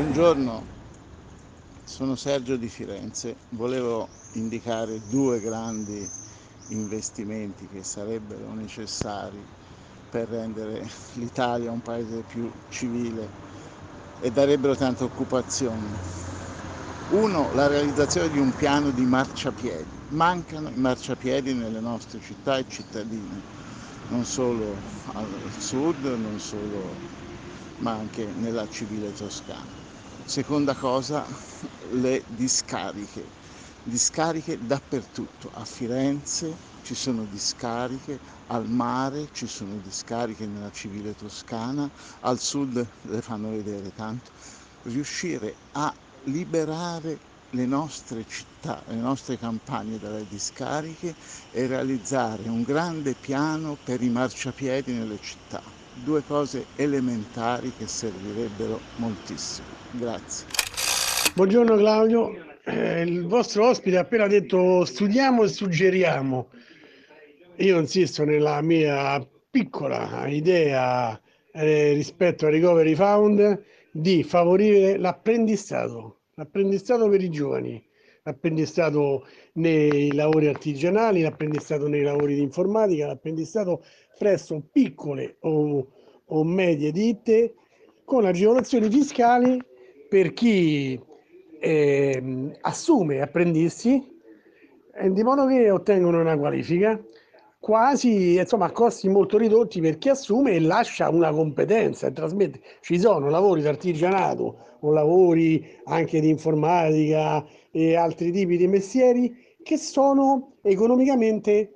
Buongiorno, sono Sergio di Firenze. Volevo indicare due grandi investimenti che sarebbero necessari per rendere l'Italia un paese più civile e darebbero tanta occupazione. Uno, la realizzazione di un piano di marciapiedi. Mancano i marciapiedi nelle nostre città e cittadine, non solo al sud, non solo ma anche nella civile Toscana. Seconda cosa, le discariche. Discariche dappertutto, a Firenze ci sono discariche, al mare ci sono discariche nella civile Toscana, al sud le fanno vedere tanto. Riuscire a liberare le nostre città, le nostre campagne dalle discariche e realizzare un grande piano per i marciapiedi nelle città due cose elementari che servirebbero moltissimo. Grazie. Buongiorno Claudio, eh, il vostro ospite ha appena detto studiamo e suggeriamo. Io insisto nella mia piccola idea eh, rispetto al Recovery Fund di favorire l'apprendistato, l'apprendistato per i giovani, l'apprendistato nei lavori artigianali, l'apprendistato nei lavori di informatica, l'apprendistato presso piccole o, o medie ditte con agevolazioni fiscali per chi eh, assume apprendisti di modo che ottengono una qualifica quasi insomma a costi molto ridotti per chi assume e lascia una competenza e trasmette. Ci sono lavori di artigianato o lavori anche di informatica e altri tipi di mestieri che sono economicamente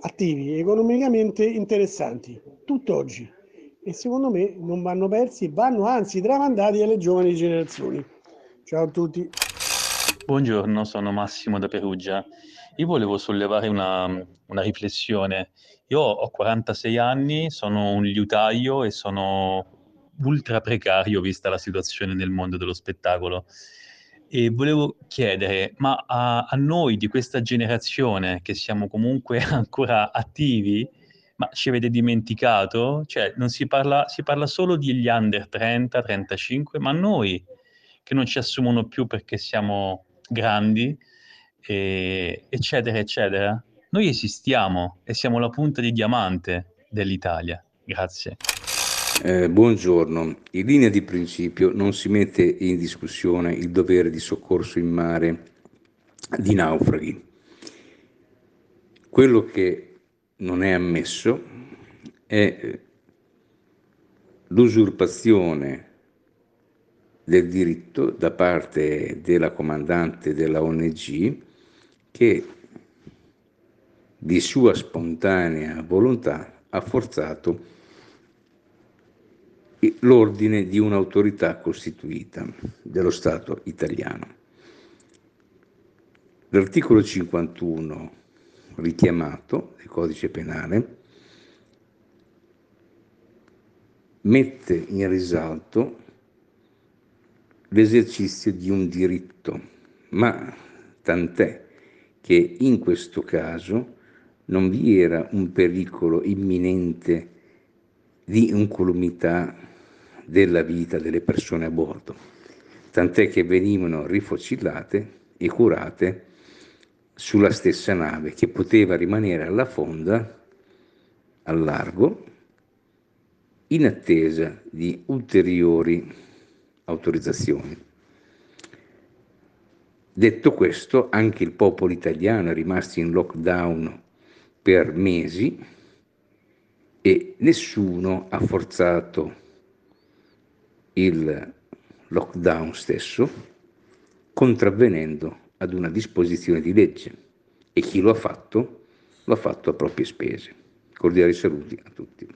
attivi, economicamente interessanti, tutt'oggi. E secondo me non vanno persi, vanno anzi tramandati alle giovani generazioni. Ciao a tutti. Buongiorno, sono Massimo da Perugia. Io volevo sollevare una, una riflessione. Io ho 46 anni, sono un liutaio e sono ultra precario vista la situazione nel mondo dello spettacolo. E volevo chiedere, ma a, a noi di questa generazione, che siamo comunque ancora attivi, ma ci avete dimenticato? Cioè, si parla, si parla solo degli under 30, 35, ma noi che non ci assumono più perché siamo grandi, e, eccetera, eccetera. Noi esistiamo e siamo la punta di diamante dell'Italia. Grazie. Eh, buongiorno. In linea di principio non si mette in discussione il dovere di soccorso in mare di naufraghi. Quello che non è ammesso è eh, l'usurpazione del diritto da parte della comandante della ONG che di sua spontanea volontà ha forzato l'ordine di un'autorità costituita dello Stato italiano. L'articolo 51 richiamato del codice penale mette in risalto l'esercizio di un diritto, ma tant'è che in questo caso non vi era un pericolo imminente di incolumità della vita delle persone a bordo, tant'è che venivano rifocillate e curate sulla stessa nave che poteva rimanere alla fonda, al largo, in attesa di ulteriori autorizzazioni. Detto questo, anche il popolo italiano è rimasto in lockdown per mesi e nessuno ha forzato il lockdown stesso, contravvenendo ad una disposizione di legge e chi lo ha fatto lo ha fatto a proprie spese. Cordiali saluti a tutti.